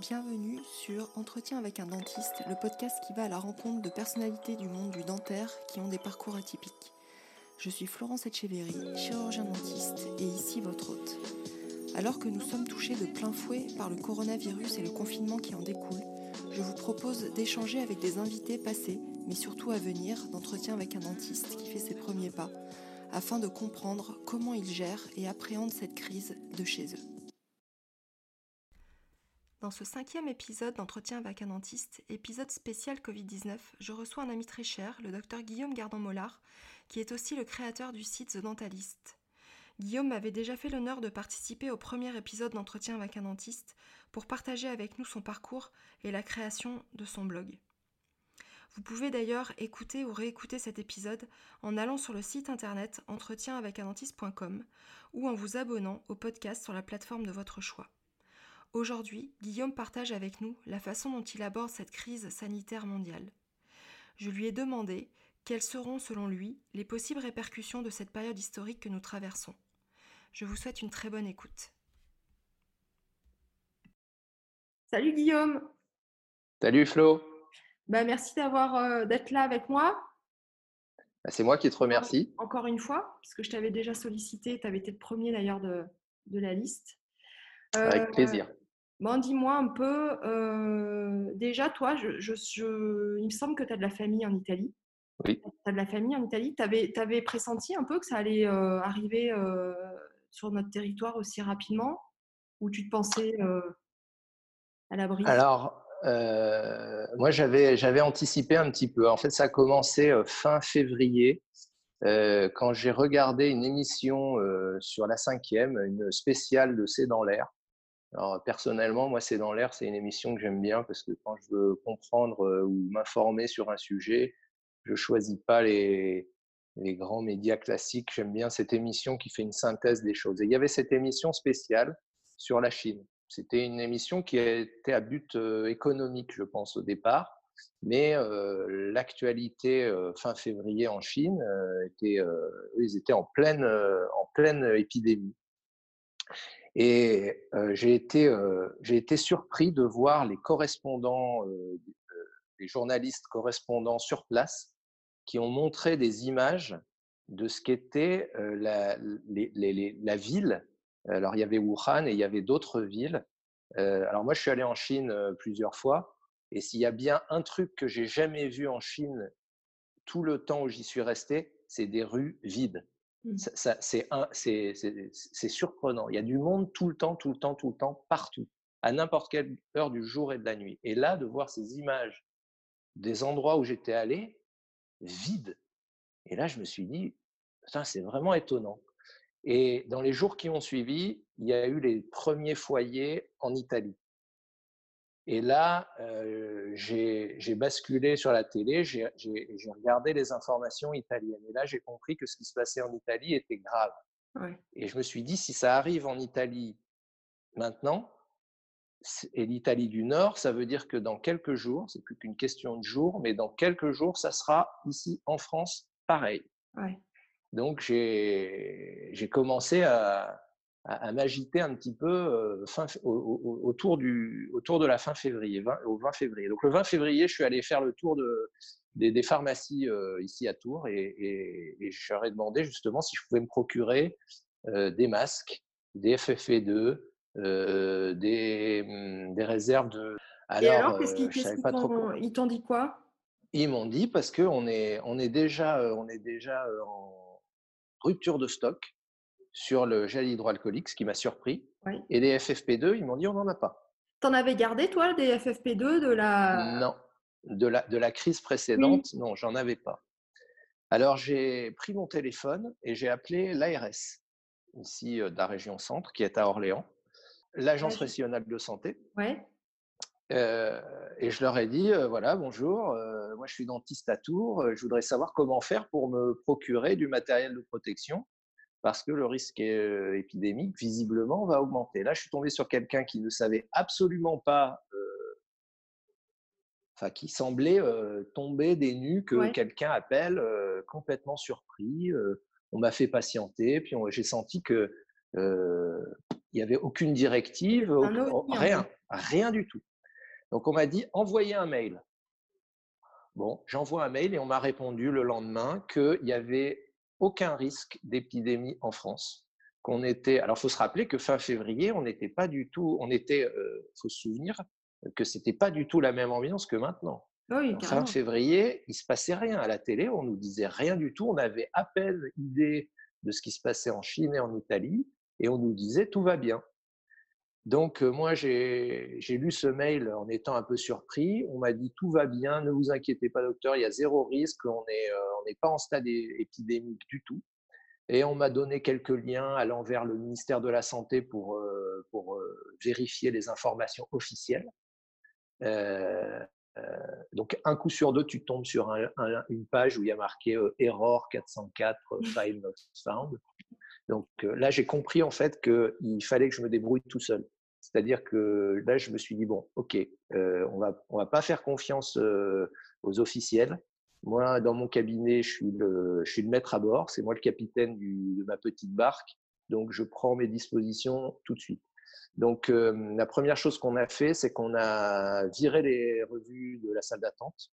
Bienvenue sur Entretien avec un dentiste, le podcast qui va à la rencontre de personnalités du monde du dentaire qui ont des parcours atypiques. Je suis Florence Etcheverry, chirurgien dentiste et ici votre hôte. Alors que nous sommes touchés de plein fouet par le coronavirus et le confinement qui en découle, je vous propose d'échanger avec des invités passés, mais surtout à venir, d'entretien avec un dentiste qui fait ses premiers pas, afin de comprendre comment ils gèrent et appréhendent cette crise de chez eux. Dans ce cinquième épisode d'entretien avec un dentiste, épisode spécial Covid-19, je reçois un ami très cher, le docteur Guillaume Gardon-Mollard, qui est aussi le créateur du site The Dentalist. Guillaume m'avait déjà fait l'honneur de participer au premier épisode d'entretien avec un dentiste pour partager avec nous son parcours et la création de son blog. Vous pouvez d'ailleurs écouter ou réécouter cet épisode en allant sur le site internet entretienavecundentiste.com ou en vous abonnant au podcast sur la plateforme de votre choix. Aujourd'hui, Guillaume partage avec nous la façon dont il aborde cette crise sanitaire mondiale. Je lui ai demandé quelles seront, selon lui, les possibles répercussions de cette période historique que nous traversons. Je vous souhaite une très bonne écoute. Salut Guillaume. Salut Flo. Bah, merci d'avoir euh, d'être là avec moi. Bah, c'est moi qui te remercie. Encore une fois, puisque je t'avais déjà sollicité, tu avais été le premier d'ailleurs de, de, la liste. Avec plaisir. Euh, bon, dis-moi un peu, euh, déjà, toi, je, je, il me semble que tu as de la famille en Italie. Oui. Tu as de la famille en Italie. Tu avais, avais, pressenti un peu que ça allait euh, arriver sur notre territoire aussi rapidement? Ou tu te pensais à l'abri? Alors, moi, j'avais anticipé un petit peu. En fait, ça a commencé fin février quand j'ai regardé une émission sur la cinquième, une spéciale de C'est dans l'air. Alors personnellement, moi, C'est dans l'air, c'est une émission que j'aime bien parce que quand je veux comprendre ou m'informer sur un sujet, je choisis pas les, grands médias classiques. J'aime bien cette émission qui fait une synthèse des choses. Et il y avait cette émission spéciale sur la Chine. C'était une émission qui était à but économique, je pense, au départ. Mais l'actualité fin février en Chine, était, ils étaient en pleine épidémie. Et j'ai été, été surpris de voir les correspondants, les journalistes correspondants sur place qui ont montré des images de ce qu'était la, la, ville. Alors, il y avait Wuhan et il y avait d'autres villes. alors, moi, je suis allé en Chine plusieurs fois. Et s'il y a bien un truc que j'ai jamais vu en Chine tout le temps où j'y suis resté, c'est des rues vides. Mmh. C'est surprenant. Il y a du monde tout le temps, tout le temps, tout le temps, partout, à n'importe quelle heure du jour et de la nuit. Et là, de voir ces images des endroits où j'étais allé, vides. Et là, je me suis dit, c'est vraiment étonnant. Et dans les jours qui ont suivi, il y a eu les premiers foyers en Italie. Et là, j'ai basculé sur la télé, j'ai regardé les informations italiennes. Et là, j'ai compris que ce qui se passait en Italie était grave. Et je me suis dit, si ça arrive en Italie maintenant, et l'Italie du Nord, ça veut dire que dans quelques jours, c'est plus qu'une question de jours, mais dans quelques jours, ça sera ici en France pareil. Donc j'ai commencé à, à, m'agiter un petit peu fin, autour, du, autour de la fin février, au 20 février. Donc le 20 février, je suis allé faire le tour de, des, pharmacies ici à Tours et, je leur ai demandé justement si je pouvais me procurer des masques, des FFP2, des, mmh, des, réserves de. Alors, et alors qu'est-ce qu'ils t'ont dit quoi? Ils m'ont dit parce qu'on est, on est déjà, on est déjà en rupture de stock sur le gel hydroalcoolique, ce qui m'a surpris. Et des FFP2, ils m'ont dit on n'en a pas. T'en avais gardé, toi, des FFP2 de la. Non, de la, de la crise précédente, non, j'en avais pas. Alors j'ai pris mon téléphone et j'ai appelé l'ARS, ici de la région centre, qui est à Orléans, l'Agence régionale de santé. Ouais. et je leur ai dit, voilà, bonjour, moi je suis dentiste à Tours, je voudrais savoir comment faire pour me procurer du matériel de protection parce que le risque épidémique, visiblement, va augmenter. Là, je suis tombé sur quelqu'un qui ne savait absolument pas, enfin, qui semblait tomber des nues que quelqu'un appelle complètement surpris. on m'a fait patienter, puis j'ai senti que n'y avait aucune directive, rien, rien du tout. Donc on m'a dit envoyez un mail. Bon, j'envoie un mail et on m'a répondu le lendemain qu'il n'y avait aucun risque d'épidémie en France. Qu'on était, alors faut se rappeler que fin février, on n'était pas du tout, on était, euh, faut se souvenir que c'était pas du tout la même ambiance que maintenant. fin février, il se passait rien à la télé, on nous disait rien du tout, on avait à peine idée de ce qui se passait en Chine et en Italie, et on nous disait tout va bien. Donc moi, j'ai lu ce mail en étant un peu surpris. On m'a dit tout va bien, ne vous inquiétez pas docteur, il y a zéro risque, on n'est pas en stade épidémique du tout. Et on m'a donné quelques liens allant vers le ministère de la Santé pour, pour vérifier les informations officielles. donc, un coup sur deux, tu tombes sur une page où il y a marqué Error 404, File not found. Donc là, j'ai compris en fait qu'il fallait que je me débrouille tout seul. C'est-à-dire que là, je me suis dit, bon, OK, on va, on va pas faire confiance aux officiels. Moi, dans mon cabinet, je suis le, je suis le maître à bord. C'est moi le capitaine de ma petite barque. Donc, je prends mes dispositions tout de suite. Donc, la première chose qu'on a fait, c'est qu'on a viré les revues de la salle d'attente.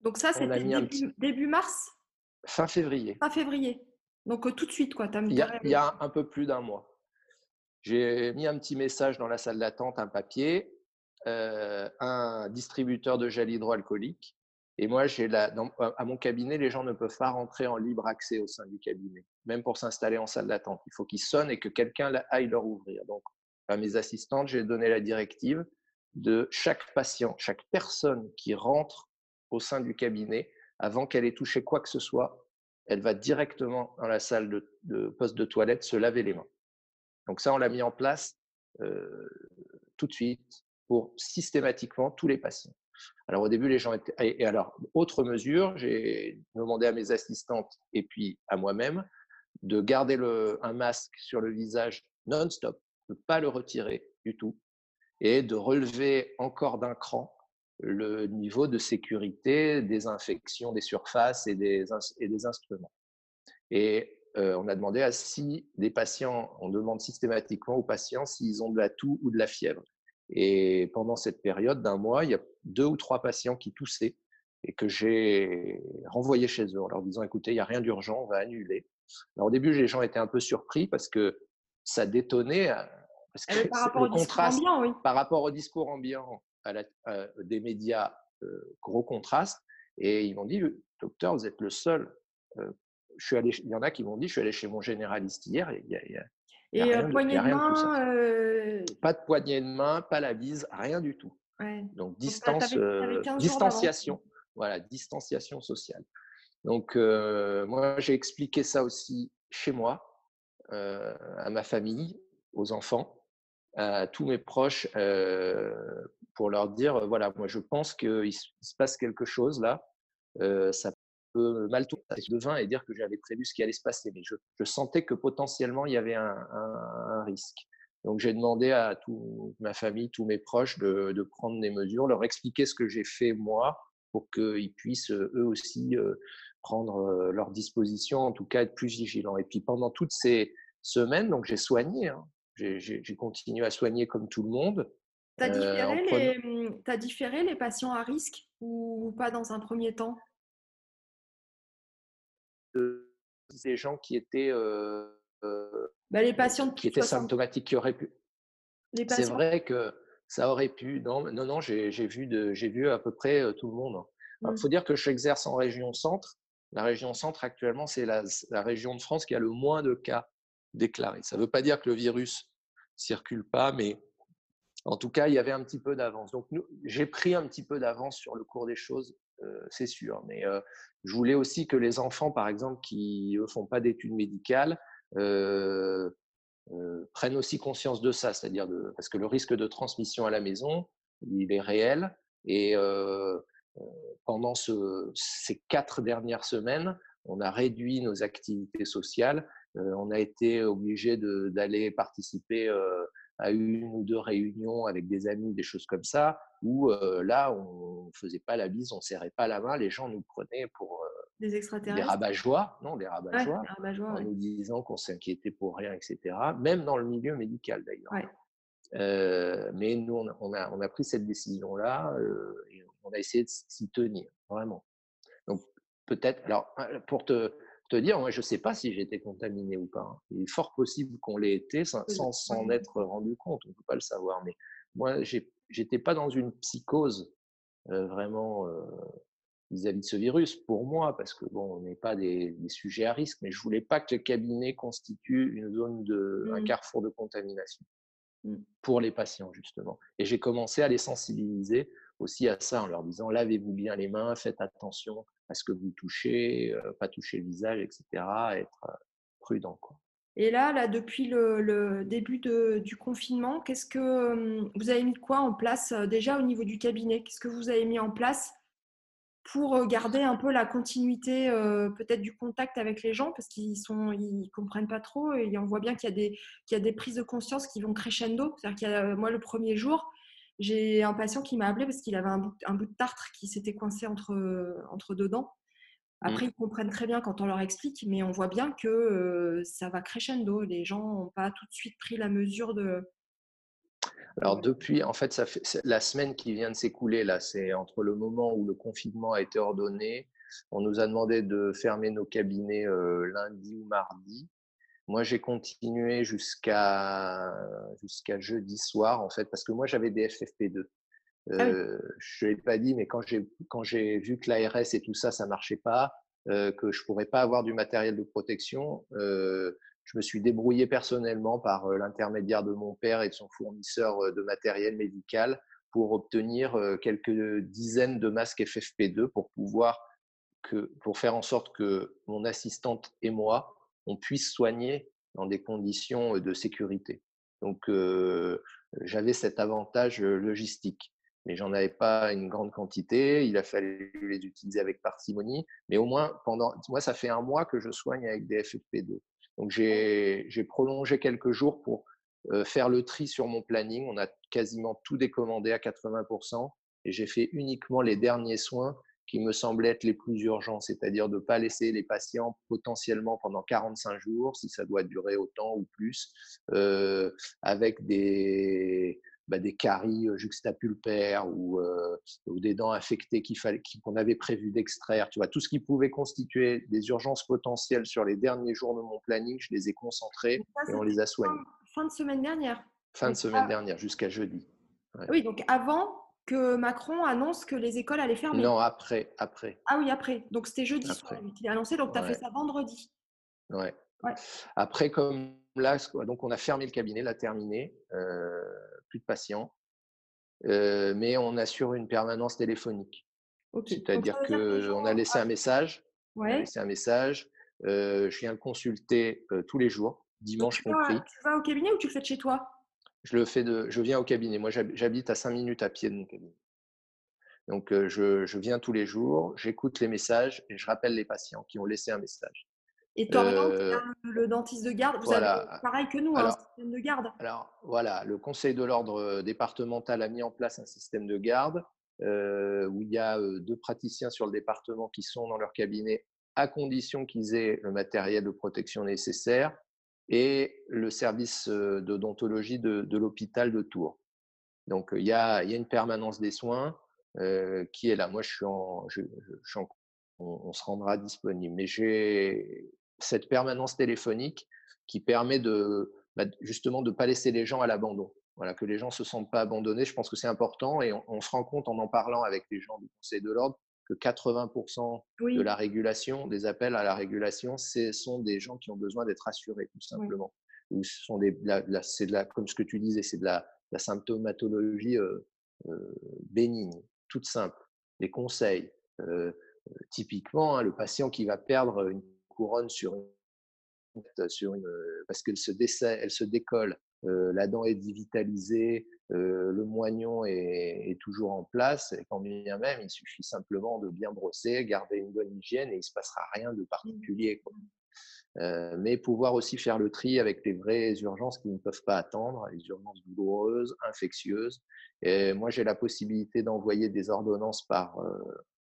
Donc, ça, c'était début, début, mars? Fin février. Fin février. Donc, tout de suite, quoi. il, y a, il y a un peu plus d'un mois. J'ai mis un petit message dans la salle d'attente, un papier, euh, un distributeur de gel hydroalcoolique. Et moi, j'ai à mon cabinet, les gens ne peuvent pas rentrer en libre accès au sein du cabinet, même pour s'installer en salle d'attente. Il faut qu'ils sonnent et que quelqu'un aille leur ouvrir. Donc, à mes assistantes, j'ai donné la directive de chaque patient, chaque personne qui rentre au sein du cabinet, avant qu'elle ait touché quoi que ce soit, elle va directement dans la salle de, poste de toilette se laver les mains. Donc ça, on l'a mis en place tout de suite pour systématiquement tous les patients. Alors au début, les gens étaient... Et alors, autre mesure, j'ai demandé à mes assistantes et puis à moi-même de garder un masque sur le visage non-stop, de ne pas le retirer du tout et de relever encore d'un cran le niveau de sécurité des infections des surfaces et des, et des instruments. Et euh, on a demandé à si des patients, on demande systématiquement aux patients s'ils ont de la toux ou de la fièvre. Et pendant cette période d'un mois, il y a deux ou trois patients qui toussaient et que j'ai renvoyé chez eux en leur disant écoutez, il n'y a rien d'urgent, on va annuler. Alors, au début, les gens étaient un peu surpris parce que ça détonnait. Euh, parce que par rapport au contraste, ambiant, oui. par rapport au discours ambiant à la, euh, des médias, gros contraste. Et ils m'ont dit docteur, vous êtes le seul je suis allé, il y en a qui m'ont dit, je suis allé chez mon généraliste hier. Il y a, et poignée de main euh, Pas de poignée de main, pas la bise, rien du tout. Donc, distance, euh, distanciation. Voilà, distanciation sociale. Donc, euh, moi, j'ai expliqué ça aussi chez moi, à ma famille, aux enfants, à tous mes proches, pour leur dire voilà, moi, je pense qu'il se passe quelque chose là. ça mal tourner de vin et dire que j'avais prévu ce qui allait se passer, mais je, sentais que potentiellement il y avait un, risque. Donc j'ai demandé à toute ma famille, tous mes proches de, prendre des mesures, leur expliquer ce que j'ai fait moi pour qu'ils puissent eux aussi prendre leurs dispositions, en tout cas être plus vigilants. Et puis pendant toutes ces semaines, donc j'ai soigné, hein. J'ai continué à soigner comme tout le monde. Tu as, différé mmh, as différé les patients à risque ou pas dans un premier temps? Des gens qui étaient, bah, les patients qui étaient symptomatiques, qui auraient pu. C'est vrai que ça aurait pu. Non, non, non j'ai vu, vu à peu près tout le monde. Il mmh. faut dire que j'exerce en région centre. La région centre, actuellement, c'est la, la, région de France qui a le moins de cas déclarés. Ça ne veut pas dire que le virus circule pas, mais en tout cas, il y avait un petit peu d'avance. Donc, j'ai pris un petit peu d'avance sur le cours des choses, c'est sûr. Mais je voulais aussi que les enfants, par exemple, qui ne font pas d'études médicales, euh, euh, prennent aussi conscience de ça, c'est-à-dire parce que le risque de transmission à la maison, il est réel. Et euh, pendant ce, ces quatre dernières semaines, on a réduit nos activités sociales. On a été obligé d'aller participer à une ou deux réunions avec des amis, des choses comme ça, où là, on ne faisait pas la bise, on ne serrait pas la main, les gens nous prenaient pour, Des extraterrestres? Des rabat-joie, non, des rabat-joie, en nous disant qu'on s'inquiétait pour rien, etc. Même dans le milieu médical d'ailleurs. Euh, mais nous, on a, on a, pris cette décision-là euh, et on a essayé de s'y tenir, vraiment. Donc, peut-être, alors, euh, pour te, te dire, moi, je ne sais pas si j'ai été contaminé ou pas. Hein. Il est fort possible qu'on l'ait été sans s'en être rendu compte, on ne peut pas le savoir. Mais moi, j'étais pas dans une psychose vraiment vis-à-vis de ce virus, pour moi, parce que bon, on n'est pas des, sujets à risque, mais je voulais pas que le cabinet constitue une zone de, un mmh. carrefour de contamination mmh. pour les patients, justement. Et j'ai commencé à les sensibiliser aussi à ça en leur disant lavez-vous bien les mains, faites attention à ce que vous touchez, pas toucher le visage, etc. Être prudent. Et là, là, depuis le, début du confinement, qu'est-ce que vous avez mis quoi en place déjà au niveau du cabinet? Qu'est-ce que vous avez mis en place pour garder un peu la continuité peut-être du contact avec les gens? Parce qu'ils sont ils comprennent pas trop et on voit bien qu'il y a des qu'il y a des prises de conscience qui vont crescendo c'est-à-dire qu'il y a moi le premier jour j'ai un patient qui m'a appelé parce qu'il avait un bout, un bout, de tartre qui s'était coincé entre entre deux dents Mmh. Après, ils comprennent très bien quand on leur explique, mais on voit bien que ça va crescendo. Les gens n'ont pas tout de suite pris la mesure de. Alors depuis, en fait, ça fait la semaine qui vient de s'écouler là, c'est entre le moment où le confinement a été ordonné, on nous a demandé de fermer nos cabinets lundi ou mardi. Moi, j'ai continué jusqu'à jusqu'à jeudi soir en fait, parce que moi j'avais des FFP2. Ah je ne l'ai pas dit, mais quand j'ai, quand j'ai vu que l'ARS et tout ça, ça ne marchait pas, que je ne pourrais pas avoir du matériel de protection, je me suis débrouillé personnellement par l'intermédiaire de mon père et de son fournisseur de matériel médical pour obtenir quelques dizaines de masques FFP2 pour pouvoir que, pour faire en sorte que mon assistante et moi, on puisse soigner dans des conditions de sécurité. Donc, j'avais cet avantage logistique mais j'en avais pas une grande quantité. Il a fallu les utiliser avec parcimonie. Mais au moins, pendant, moi, ça fait un mois que je soigne avec des FFP2. Donc, j'ai prolongé quelques jours pour euh, faire le tri sur mon planning. On a quasiment tout décommandé à 80%. Et j'ai fait uniquement les derniers soins qui me semblaient être les plus urgents, c'est-à-dire de ne pas laisser les patients potentiellement pendant 45 jours, si ça doit durer autant ou plus, euh, avec des, bah, des caries juxtapulpaires ou, ou des dents infectées qu'on avait prévu d'extraire. Tu vois, tout ce qui pouvait constituer des urgences potentielles sur les derniers jours de mon planning, je les ai concentrés et on les a soignés. Fin, de semaine dernière. Fin de semaine dernière, jusqu'à jeudi. Oui, donc avant que Macron annonce que les écoles allaient fermer. Non, après, après. Ah oui, après. Donc c'était jeudi soir qu'il a annoncé, donc tu as fait ça vendredi. Ouais. ouais. Après, comme là, donc on a fermé le cabinet, l'a terminé. Euh, de patients, euh, mais on assure une permanence téléphonique. C'est-à-dire qu'on a laissé un message, laissé un message, euh, je viens le consulter euh, tous les jours, dimanche compris. tu vas au cabinet ou tu le fais de chez toi? Je le fais de, je viens au cabinet. Moi, j'habite à 5 minutes à pied de mon cabinet. Donc, je, je viens tous les jours, j'écoute les messages et je rappelle les patients qui ont laissé un message. Et t'orientes euh, le dentiste de garde? Vous avez pareil que nous, un système de garde. Alors voilà, le Conseil de l'ordre départemental a mis en place un système de garde euh, où il y a deux praticiens sur le département qui sont dans leur cabinet à condition qu'ils aient le matériel de protection nécessaire et le service d'odontologie de, de l'hôpital de Tours. Donc il y, a, une permanence des soins qui est là. Moi, je suis on, se rendra disponible. Mais j'ai cette permanence téléphonique qui permet de bah, justement de ne pas laisser les gens à l'abandon. Voilà, que les gens ne se sentent pas abandonnés, je pense que c'est important et on, se rend compte en en parlant avec les gens du Conseil de l'ordre que 80% de la régulation, des appels à la régulation, ce sont des gens qui ont besoin d'être assurés, tout simplement. Ou ce sont des, c'est de la, comme ce que tu disais, c'est de la, la symptomatologie euh, euh, bénigne, toute simple. Les conseils, euh, typiquement, hein, le patient qui va perdre une couronne sur une, sur une parce qu'elle se, elle se décolle, la dent est dévitalisée, euh, le moignon est, est, toujours en place, et quand bien même, il suffit simplement de bien brosser, garder une bonne hygiène et il ne se passera rien de particulier. Euh, mais pouvoir aussi faire le tri avec les vraies urgences qui ne peuvent pas attendre, les urgences douloureuses, infectieuses. Et moi, j'ai la possibilité d'envoyer des ordonnances par,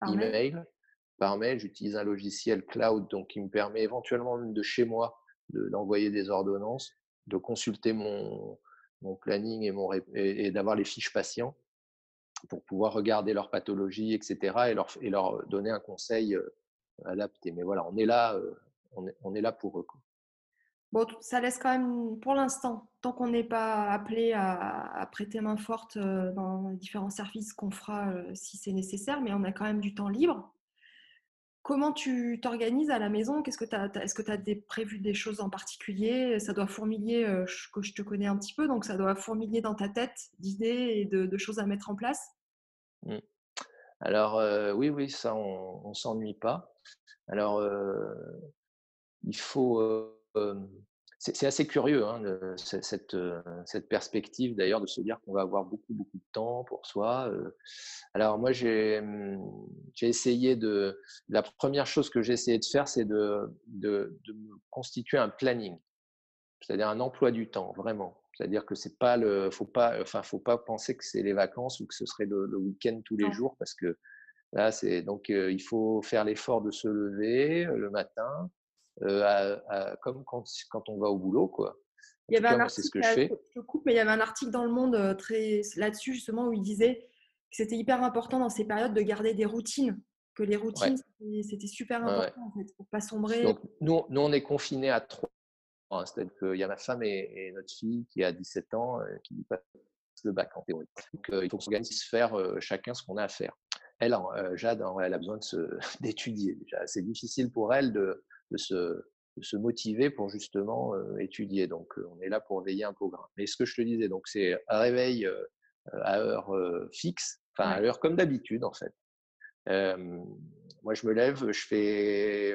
par email par mail. J'utilise un logiciel cloud donc qui me permet éventuellement de chez moi d'envoyer des ordonnances, de consulter mon, mon planning et, d'avoir les fiches patients pour pouvoir regarder leur pathologie, etc. et leur, leur donner un conseil adapté. Mais voilà, on est là, est, on est là pour eux. Bon, ça laisse quand même, pour l'instant, tant qu'on n'est pas appelé à, prêter main forte dans les différents services qu'on fera si c'est nécessaire, mais on a quand même du temps libre. Comment tu t'organises à la maison? Qu'est-ce que Est-ce que tu as prévu des choses en particulier? Ça doit fourmiller, que je te connais un petit peu, donc ça doit fourmiller dans ta tête d'idées et de, choses à mettre en place? Mmh. Alors, oui, oui, ça, on ne s'ennuie pas. Alors, il faut c'est assez curieux, hein, cette, cette, perspective d'ailleurs de se dire qu'on va avoir beaucoup, beaucoup de temps pour soi. Alors moi, j'ai essayé de... La première chose que j'ai essayé de faire, c'est de, de, de, me constituer un planning, c'est-à-dire un emploi du temps, vraiment. C'est-à-dire que c'est pas le, faut pas, enfin, faut pas penser que c'est les vacances ou que ce serait le, week-end tous les jours, parce que là, c'est donc il faut faire l'effort de se lever le matin, euh, comme quand, quand, on va au boulot, quoi. il y avait un article, ce que je fais. Je coupe, mais il y avait un article dans le Monde euh, très là-dessus justement où il disait que c'était hyper important dans ces périodes de garder des routines, que les routines c'était super important en fait, pour pas sombrer. Donc, nous, nous, on est confinés à trois. Hein, c'est-à-dire qu'il y a ma femme et, notre fille qui a 17 ans euh, qui passe le bac en théorie. Donc, il faut s'organiser, se faire chacun ce qu'on a à faire. Elle, Jade, elle a besoin d'étudier. C'est difficile pour elle de, de se, se motiver pour justement étudier. Donc, on est là pour veiller un peu au grain. Mais ce que je te disais, donc c'est un réveil à heure fixe, enfin à l'heure comme d'habitude en fait. moi, je me lève, je fais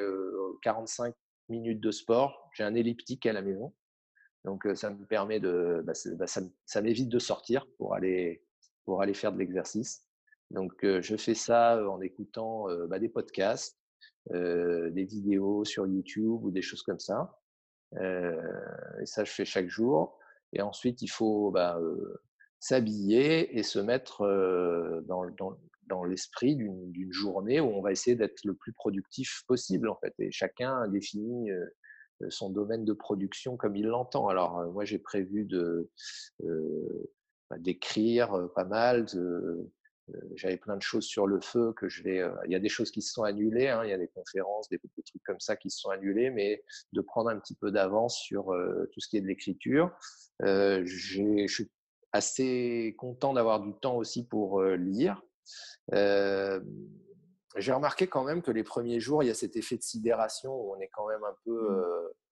45 minutes de sport. J'ai un elliptique à la maison. Donc, ça me permet de, bah, bah, ça, m'évite de sortir pour aller, pour aller faire de l'exercice. Donc, je fais ça en écoutant bah, des podcasts, euh, des vidéos sur YouTube ou des choses comme ça. Euh, et ça, je fais chaque jour. Et ensuite, il faut bah, euh, s'habiller et se mettre dans, dans, dans l'esprit d'une journée où on va essayer d'être le plus productif possible, en fait. Et chacun définit son domaine de production comme il l'entend. Alors, moi, j'ai prévu de bah, d'écrire pas mal, de, j'avais plein de choses sur le feu que je vais. Euh, il y a des choses qui se sont annulées, hein, il y a des conférences, des, des, trucs comme ça qui se sont annulés, mais de prendre un petit peu d'avance sur euh, tout ce qui est de l'écriture. je suis assez content d'avoir du temps aussi pour lire. J'ai remarqué quand même que les premiers jours, il y a cet effet de sidération où on est quand même un peu mmh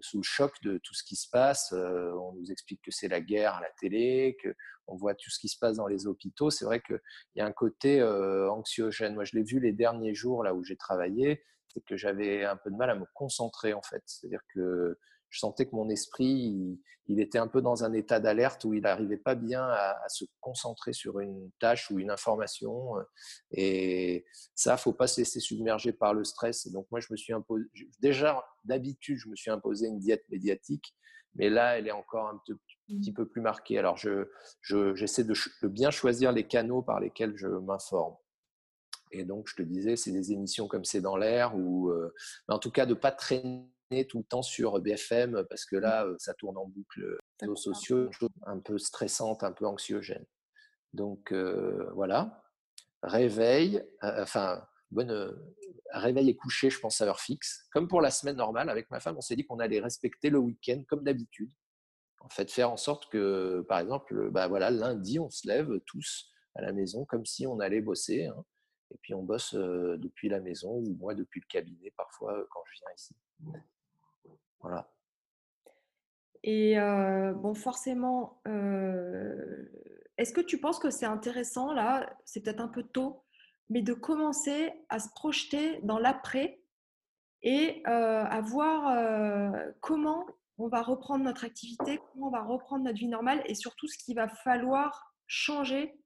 sous le choc de tout ce qui se passe. Euh, on nous explique que c'est la guerre à la télé, que on voit tout ce qui se passe dans les hôpitaux. C'est vrai qu'il y a un côté euh, anxiogène. Moi, je l'ai vu les derniers jours là où j'ai travaillé, c'est que j'avais un peu de mal à me concentrer en fait. C'est-à-dire que je sentais que mon esprit, il, était un peu dans un état d'alerte où il n'arrivait pas bien à, se concentrer sur une tâche ou une information. Et ça, faut pas se laisser submerger par le stress. donc moi, je me suis imposé, déjà d'habitude, je me suis imposé une diète médiatique, mais là, elle est encore un petit, peu plus marquée. Alors, je, j'essaie de, de bien choisir les canaux par lesquels je m'informe. Et donc, je te disais, c'est des émissions comme C'est dans l'air, ou euh, en tout cas de pas traîner tout le temps sur BFM parce que mmh. là, ça tourne en boucle réseaux sociaux, un peu stressante, un peu anxiogène. Donc voilà, réveil, enfin, bonne, réveil et coucher, je pense, à heure fixe. Comme pour la semaine normale, avec ma femme, on s'est dit qu'on allait respecter le week-end comme d'habitude. En fait, faire en sorte que, par exemple, bah voilà, lundi, on se lève tous à la maison comme si on allait bosser. Hein. et puis on bosse depuis la maison ou moi depuis le cabinet parfois quand je viens ici. Voilà. Et bon, forcément, est-ce que tu penses que c'est intéressant, là, c'est peut-être un peu tôt, mais de commencer à se projeter dans l'après et à voir comment on va reprendre notre activité, comment on va reprendre notre vie normale et surtout ce qu'il va falloir changer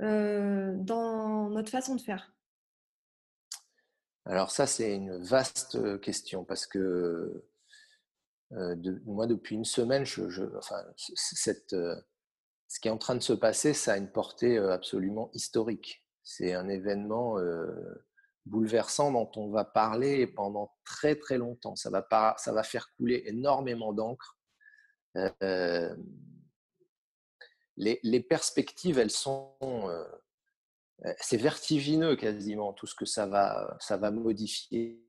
dans notre façon de faire? Alors ça, c'est une vaste question parce que de, moi, depuis une semaine, enfin, euh, ce qui est en train de se passer, ça a une portée euh, absolument historique. C'est un événement bouleversant dont on va parler pendant très très longtemps. Ça va, faire couler énormément d'encre. Euh, les, perspectives, elles sont... Euh, c'est vertigineux quasiment tout ce que ça va, ça va modifier euh,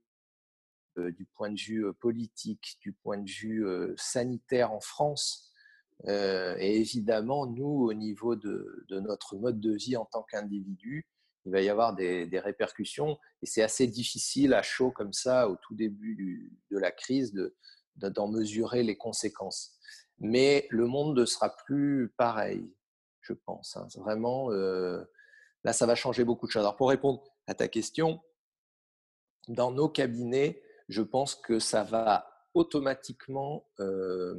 du point de vue politique, du point de vue sanitaire en France. et évidemment, nous, au niveau de, de, notre mode de vie en tant qu'individu, il va y avoir des, répercussions. Et c'est assez difficile à chaud comme ça, au tout début de la crise, d'en mesurer les conséquences. Mais le monde ne sera plus pareil, je pense. Hein. Vraiment, euh, là, ça va changer beaucoup de choses. Alors, pour répondre à ta question, dans nos cabinets, je pense que ça va automatiquement euh,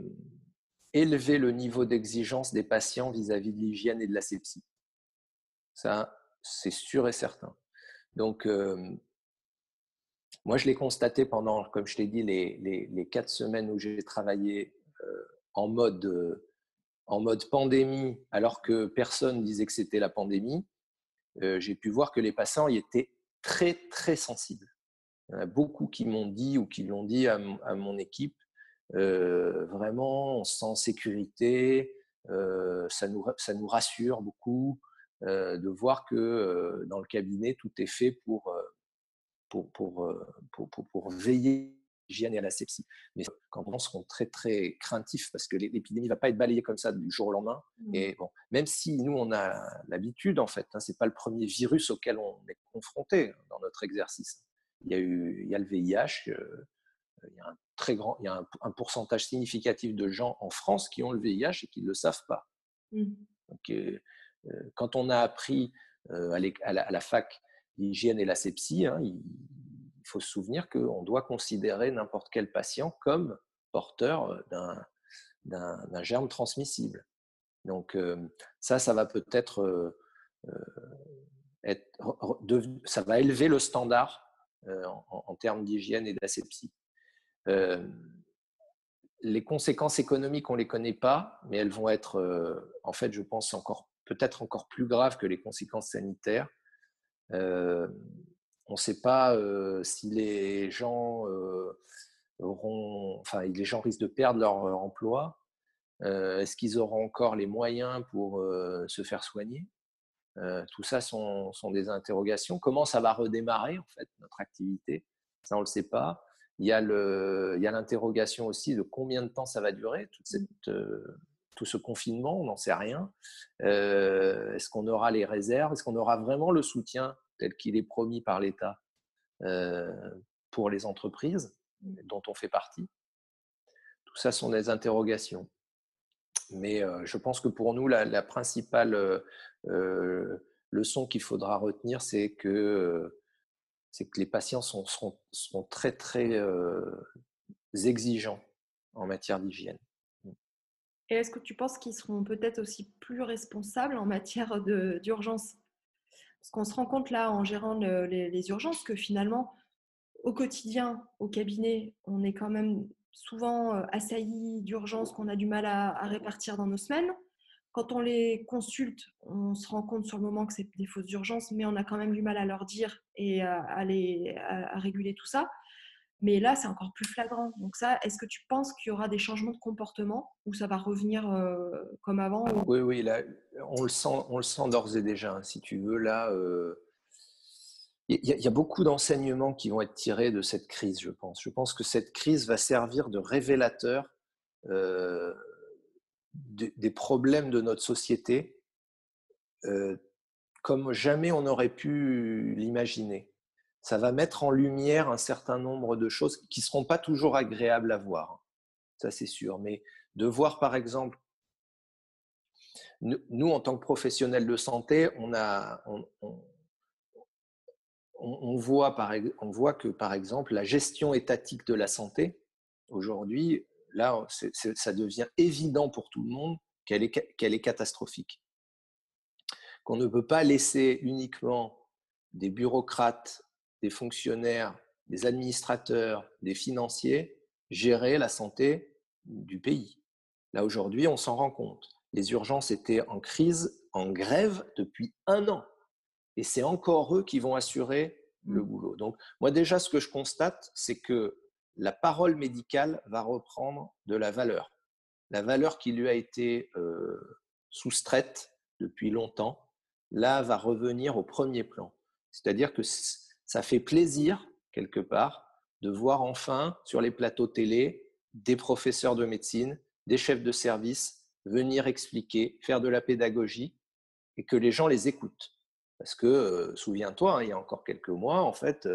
élever le niveau d'exigence des patients vis-à-vis de l'hygiène et de la sepsie. Ça, c'est sûr et certain. Donc, moi, je l'ai constaté pendant, comme je l'ai dit, les, quatre semaines où j'ai travaillé en, mode, en mode pandémie, alors que personne disait que c'était la pandémie. j'ai pu voir que les patients y étaient très, très sensibles. Il y en a beaucoup qui m'ont dit ou qui l'ont dit à, mon équipe, vraiment, on se sent en sécurité, ça, nous, ça nous rassure beaucoup. Euh, de voir que euh, dans le cabinet, tout est fait pour, euh, pour, pour, pour, pour, veiller à l'hygiène et à la sepsie. Mais quand on seront très très craintifs parce que l'épidémie ne va pas être balayée comme ça du jour au lendemain. Mmh. Et bon, même si nous on a l'habitude en fait, hein, c'est pas le premier virus auquel on est confronté dans notre exercice. Il y a eu, il y a le VIH. il y a un très grand, il y a un, pourcentage significatif de gens en France qui ont le VIH et qui ne le savent pas. Mmh. Donc, euh, quand on a appris euh, à, la, fac l'hygiène et la sepsie, hein, il, faut se souvenir qu'on doit considérer n'importe quel patient comme porteur euh, d'un germe transmissible. Donc ça, ça va peut-être être, ça va élever le standard en, termes d'hygiène et d'asepsie. les conséquences économiques, on ne les connaît pas, mais elles vont être, en fait, je pense, encore peut-être encore plus grave que les conséquences sanitaires. Euh, on ne sait pas euh, si les gens euh, auront, enfin, les gens risquent de perdre leur emploi. Est-ce qu'ils auront encore les moyens pour se faire soigner? Tout ça sont, sont, des interrogations. Comment ça va redémarrer en fait notre activité? Ça, on le sait pas. Il y a l'interrogation aussi de combien de temps ça va durer, toute cette, tout ce confinement, on n'en sait rien. Euh, est-ce qu'on aura les réserves? Est-ce qu'on aura vraiment le soutien tel qu'il est promis par l'État euh, pour les entreprises dont on fait partie? Tout ça sont des interrogations. Mais euh, je pense que pour nous, la, principale leçon qu'il faudra retenir, c'est que, c'est que les patients sont, seront très, très exigeants en matière d'hygiène. Et est-ce que tu penses qu'ils seront peut-être aussi plus responsables en matière d'urgence? Parce qu'on se rend compte là, en gérant les, urgences, que finalement, au quotidien, au cabinet, on est quand même souvent euh, assailli d'urgences qu'on a du mal à, répartir dans nos semaines. Quand on les consulte, on se rend compte sur le moment que c'est des fausses urgences, mais on a quand même du mal à leur dire et à, à réguler tout ça. Mais là, c'est encore plus flagrant. Donc ça, est-ce que tu penses qu'il y aura des changements de comportement ou ça va revenir euh, comme avant Oui, oui, là, on le sent, sent d'ores et déjà. Hein, si tu veux, là, euh, il y, a beaucoup d'enseignements qui vont être tirés de cette crise, je pense. Je pense que cette crise va servir de révélateur euh, des problèmes de notre société comme jamais on aurait pu l'imaginer ça va mettre en lumière un certain nombre de choses qui ne seront pas toujours agréables à voir. Ça, c'est sûr. Mais de voir, par exemple, nous, en tant que professionnels de santé, on, a, on voit que, par exemple, la gestion étatique de la santé, aujourd'hui, là, ça devient évident pour tout le monde qu'elle est catastrophique. Qu'on ne peut pas laisser uniquement des bureaucrates des fonctionnaires, des administrateurs, des financiers gérer la santé du pays. Là, aujourd'hui, on s'en rend compte. Les urgences étaient en crise, en grève depuis un an. Et c'est encore eux qui vont assurer le boulot. Donc, moi, déjà, ce que je constate, c'est que la parole médicale va reprendre de la valeur. La valeur qui lui a été soustraite depuis longtemps, là, va revenir au premier plan. C'est-à-dire que ça fait plaisir, quelque part, de voir enfin sur les plateaux télé des professeurs de médecine, des chefs de service venir expliquer, faire de la pédagogie et que les gens les écoutent. Parce que, souviens-toi, hein, il y a encore quelques mois, en fait,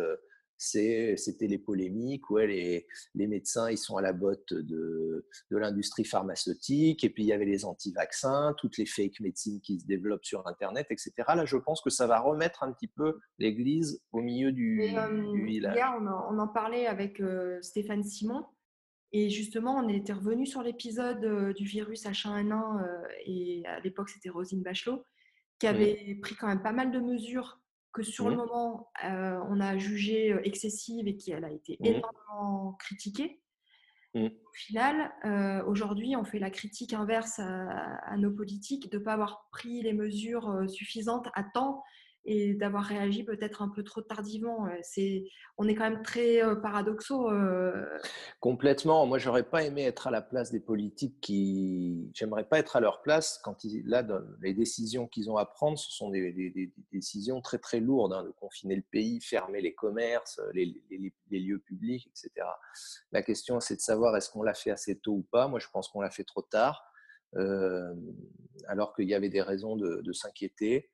c'était les polémiques où les, les, médecins ils sont à la botte de, de l'industrie pharmaceutique, et puis il y avait les anti-vaccins, toutes les fake médecines qui se développent sur Internet, etc. Là, je pense que ça va remettre un petit peu l'église au milieu du, village. Hier, on en, on en, parlait avec Stéphane Simon, et justement, on était revenu sur l'épisode du virus H1N1, et à l'époque, c'était Rosine Bachelot, qui avait pris quand même pas mal de mesures que sur le mmh. moment, on a jugé excessive et qui a été mmh. énormément critiquée. Mmh. Au final, aujourd'hui, on fait la critique inverse à nos politiques de ne pas avoir pris les mesures suffisantes à temps et d'avoir réagi peut-être un peu trop tardivement. C'est, on est quand même très paradoxaux. Complètement. Moi, j'aurais pas aimé être à la place des politiques qui, j'aimerais pas être à leur place quand ils, là, les décisions qu'ils ont à prendre, ce sont des, décisions très très lourdes, hein, de confiner le pays, fermer les commerces, les, lieux publics, etc. La question, c'est de savoir est-ce qu'on l'a fait assez tôt ou pas. Moi, je pense qu'on l'a fait trop tard. alors qu'il y avait des raisons de s'inquiéter.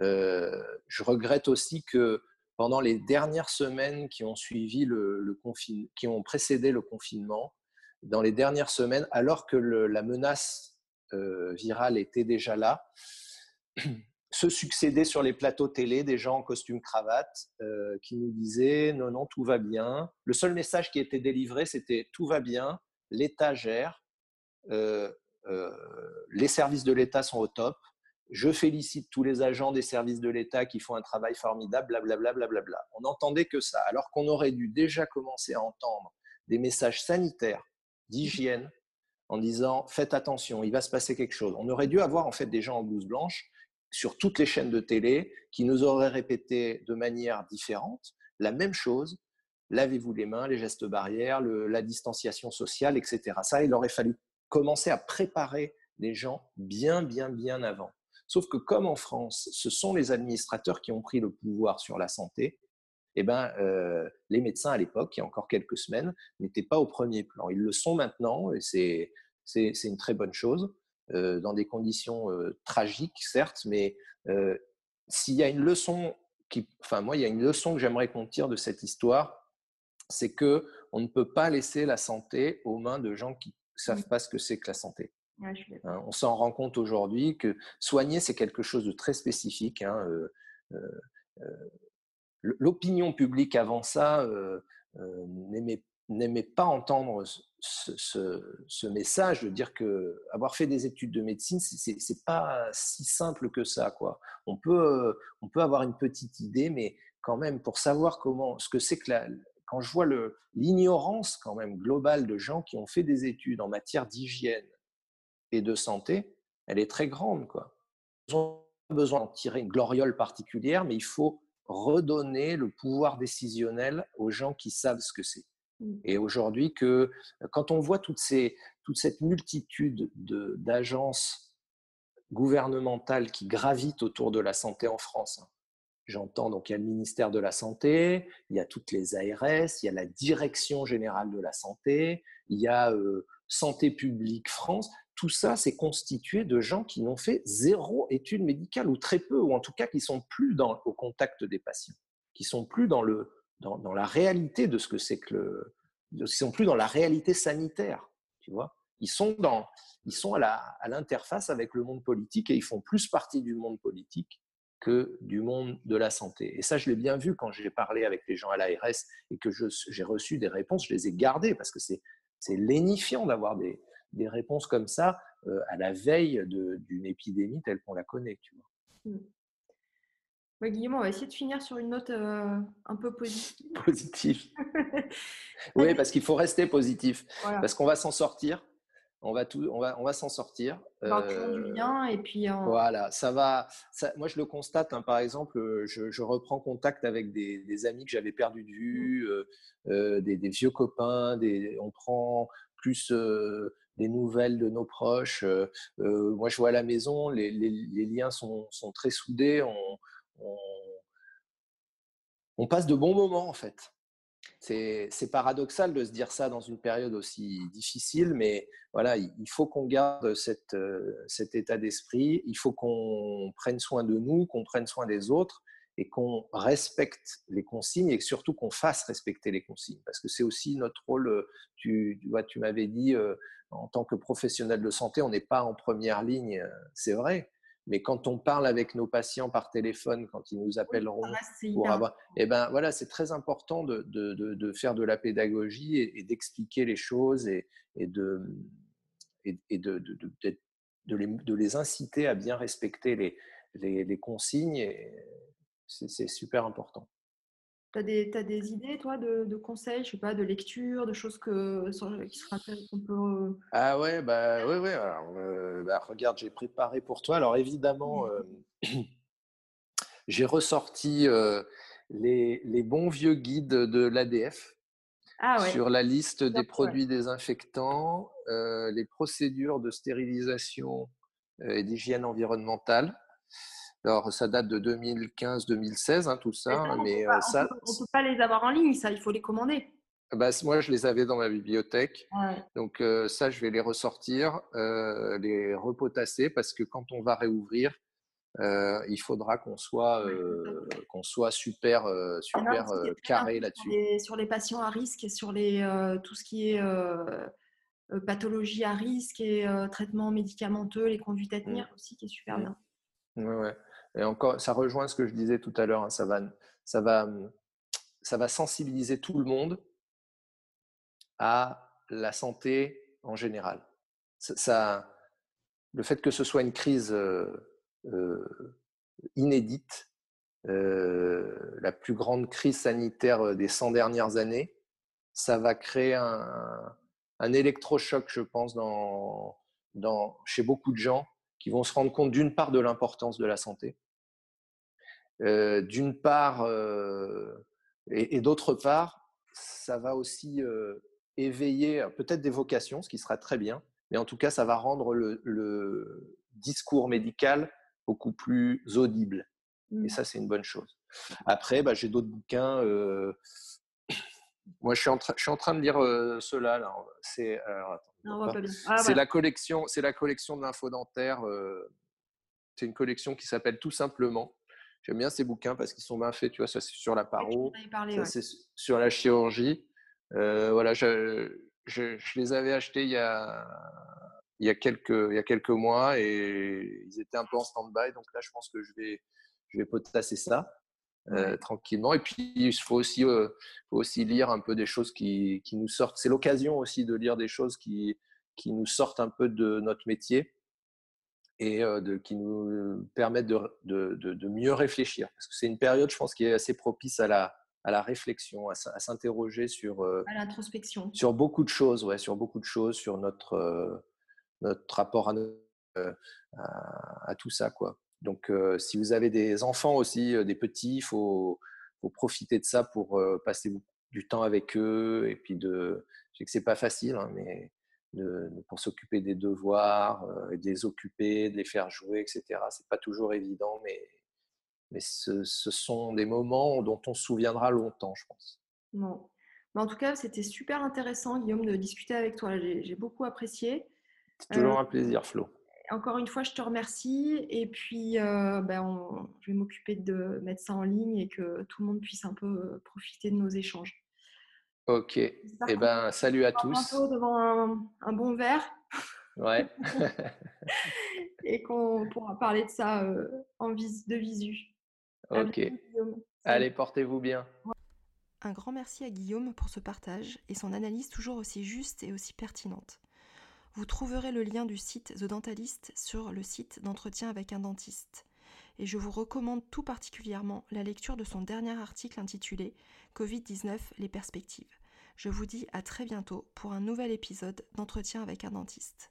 Euh, je regrette aussi que pendant les dernières semaines qui ont suivi le, qui ont précédé le confinement, dans les dernières semaines, alors que la menace euh, virale était déjà là, se succédaient sur les plateaux télé des gens en costume cravate euh, qui nous disaient non non tout va bien. Le seul message qui était délivré c'était tout va bien, l'État gère, les services de l'État sont au top, je félicite tous les agents des services de l'État qui font un travail formidable, blablabla. Bla, On n'entendait que ça, alors qu'on aurait dû déjà commencer à entendre des messages sanitaires, d'hygiène, en disant faites attention, il va se passer quelque chose. On aurait dû avoir en fait des gens en blouse blanche sur toutes les chaînes de télé qui nous auraient répété de manière différente la même chose. Lavez-vous les mains, les gestes barrières, la distanciation sociale, etc. Ça, il aurait fallu commencer à préparer les gens bien, bien, bien avant. Sauf que comme en France, ce sont les administrateurs qui ont pris le pouvoir sur la santé, eh ben, euh, les médecins à l'époque, il y a encore quelques semaines, n'étaient pas au premier plan. Ils le sont maintenant et c'est, c'est, une très bonne chose, euh, dans des conditions euh, tragiques, certes, mais s'il y a une leçon, qui, enfin moi, il y a une leçon que j'aimerais qu'on tire de cette histoire, c'est que on ne peut pas laisser la santé aux mains de gens qui ne savent pas ce que c'est que la santé. Hein, on s'en rend compte aujourd'hui que soigner, c'est quelque chose de très spécifique. Hein, euh, euh, euh, l'opinion publique avant ça n'aimait pas entendre ce, message de dire que avoir fait des études de médecine, c'est pas si simple que ça. Quoi. On, peut, on peut avoir une petite idée, mais quand même, pour savoir comment, ce que c'est que la, quand je vois l'ignorance quand même globale de gens qui ont fait des études en matière d'hygiène, et de santé, elle est très grande. Quoi. Ils ont besoin d'en tirer une gloriole particulière, mais il faut redonner le pouvoir décisionnel aux gens qui savent ce que c'est. Mmh. Et aujourd'hui, que quand on voit toutes ces, toute cette multitude d'agences gouvernementales qui gravitent autour de la santé en France, hein, j'entends donc il y a le ministère de la Santé, il y a toutes les ARS, il y a la Direction générale de la santé, il y a euh, Santé publique France tout ça, c'est constitué de gens qui n'ont fait zéro étude médicale, ou très peu, ou en tout cas qui sont plus au contact des patients, qui sont plus dans la réalité de ce que c'est que le... Ils sont plus dans la réalité sanitaire, tu vois. Ils sont, dans, ils sont à l'interface avec le monde politique et ils font plus partie du monde politique que du monde de la santé. Et ça, je l'ai bien vu quand j'ai parlé avec les gens à l'ARS et que j'ai reçu des réponses, je les ai gardées parce que c'est lénifiant d'avoir des, des réponses comme ça euh, à la veille d'une épidémie telle qu'on la connaît. Tu vois. Mmh. Guillaume, on va essayer de finir sur une note euh, un peu positive. Positive. oui, parce qu'il faut rester positif. Parce qu'on va s'en sortir. On va tout, on va, on va s'en sortir. Dans du euh, lien et puis. Voilà, ça va. moi, je le constate. Hein, par exemple, je, reprends contact avec des, amis que j'avais perdus de vue, mmh. euh, des, vieux copains. Des, on prend plus des nouvelles de nos proches. moi, je vois à la maison, les, liens sont, très soudés. On, on, passe de bons moments, en fait. C'est paradoxal de se dire ça dans une période aussi difficile, mais voilà, il faut qu'on garde cette, cet état d'esprit. Il faut qu'on prenne soin de nous, qu'on prenne soin des autres et qu'on respecte les consignes et surtout qu'on fasse respecter les consignes. Parce que c'est aussi notre rôle. Tu, tu, tu m'avais dit, en tant que professionnel de santé, on n'est pas en première ligne, c'est vrai. Mais quand on parle avec nos patients par téléphone, quand ils nous appelleront pour avoir, eh ben voilà, c'est très important de, de, de, faire de la pédagogie et, d'expliquer les choses et, et de et, de, de, les, de les inciter à bien respecter les, les, les consignes. C'est super important. Tu as, as, des idées, toi, de, de, conseils, je sais pas, de lecture, de choses que, qui se rappellent qu'on peut. Euh ah ouais, bah ouais, ouais. Alors, euh, bah, regarde, j'ai préparé pour toi. Alors évidemment, euh, j'ai ressorti les, les, bons vieux guides de l'ADF ah sur la liste des produits désinfectants, les procédures de stérilisation et d'hygiène environnementale. Alors, ça date de 2015-2016, hein, tout ça. Mais, on ne peut, pas les avoir en ligne, ça, il faut les commander. Bah, moi, je les avais dans ma bibliothèque. Donc, ça, je vais les ressortir, les repotasser, parce que quand on va réouvrir, il faudra qu'on soit, qu'on soit super, ah super carré là-dessus. Sur les patients à risque et sur les, tout ce qui est pathologie à risque et traitement médicamenteux, les conduites à mmh. tenir aussi, qui est super mmh. bien. Ouais, ouais. Et encore, ça rejoint ce que je disais tout à l'heure. Hein, ça, va, ça, va, ça va sensibiliser tout le monde à la santé en général. Ça, le fait que ce soit une crise inédite, la plus grande crise sanitaire des 100 dernières années, ça va créer un, électrochoc, je pense, chez beaucoup de gens qui vont se rendre compte d'une part de l'importance de la santé, euh, d'une part, euh, et, d'autre part, ça va aussi euh, éveiller peut-être des vocations, ce qui sera très bien, mais en tout cas, ça va rendre le, discours médical beaucoup plus audible. Et mmh. ça, c'est une bonne chose. Après, bah, j'ai d'autres bouquins. Moi, je suis, en je suis en train de lire cela. C'est ah, la collection, c'est la collection de l'info dentaire. c'est une collection qui s'appelle Tout simplement. J'aime bien ces bouquins parce qu'ils sont bien faits. Tu vois, ça c'est sur la paro, ça c'est sur la chirurgie. voilà, je, je, les avais achetés il y a, il y a quelques, il y a quelques mois et ils étaient un peu en stand-by. Donc là, je pense que je vais, je vais potasser ça. tranquillement. Et puis, il faut aussi, faut aussi lire un peu des choses qui, qui nous sortent. C'est l'occasion aussi de lire des choses qui, qui nous sortent un peu de notre métier et de, qui nous permettent de, de, de, mieux réfléchir. Parce que c'est une période, je pense, qui est assez propice à la, à la réflexion, à, s'interroger sur, à l'introspection. sur beaucoup de choses, ouais, sur beaucoup de choses, sur notre, notre rapport à, à, à, tout ça. Quoi. Donc, si vous avez des enfants aussi, des petits, il faut, faut, profiter de ça pour passer du temps avec eux. Et puis, de, je sais que c'est pas facile, hein, mais de, pour s'occuper des devoirs, euh, de les occuper, de les faire jouer, etc. C'est pas toujours évident, mais, mais ce, sont des moments dont on se souviendra longtemps, je pense. Non. Mais en tout cas, c'était super intéressant, Guillaume, de discuter avec toi. J'ai beaucoup apprécié. C'est toujours euh, un plaisir, Flo. Encore une fois, je te remercie. Et puis, euh, ben, je vais m'occuper de mettre ça en ligne et que tout le monde puisse un peu profiter de nos échanges. Ok. Eh ben, salut à tous. Bientôt devant un, bon verre. Ouais. et qu'on pourra parler de ça euh, en vis de visu. Ok. Allez, portez-vous bien. Un grand merci à Guillaume pour ce partage et son analyse toujours aussi juste et aussi pertinente. Vous trouverez le lien du site The Dentalist sur le site d'entretien avec un dentiste. Et je vous recommande tout particulièrement la lecture de son dernier article intitulé Covid-19, les perspectives. Je vous dis à très bientôt pour un nouvel épisode d'entretien avec un dentiste.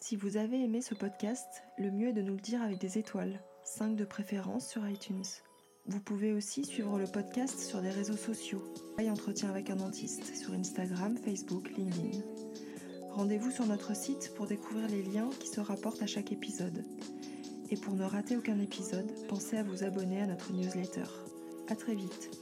Si vous avez aimé ce podcast, le mieux est de nous le dire avec des étoiles, 5 de préférence sur iTunes. Vous pouvez aussi suivre le podcast sur des réseaux sociaux, et Entretien avec un dentiste, sur Instagram, Facebook, LinkedIn. Rendez-vous sur notre site pour découvrir les liens qui se rapportent à chaque épisode. Et pour ne rater aucun épisode, pensez à vous abonner à notre newsletter. À très vite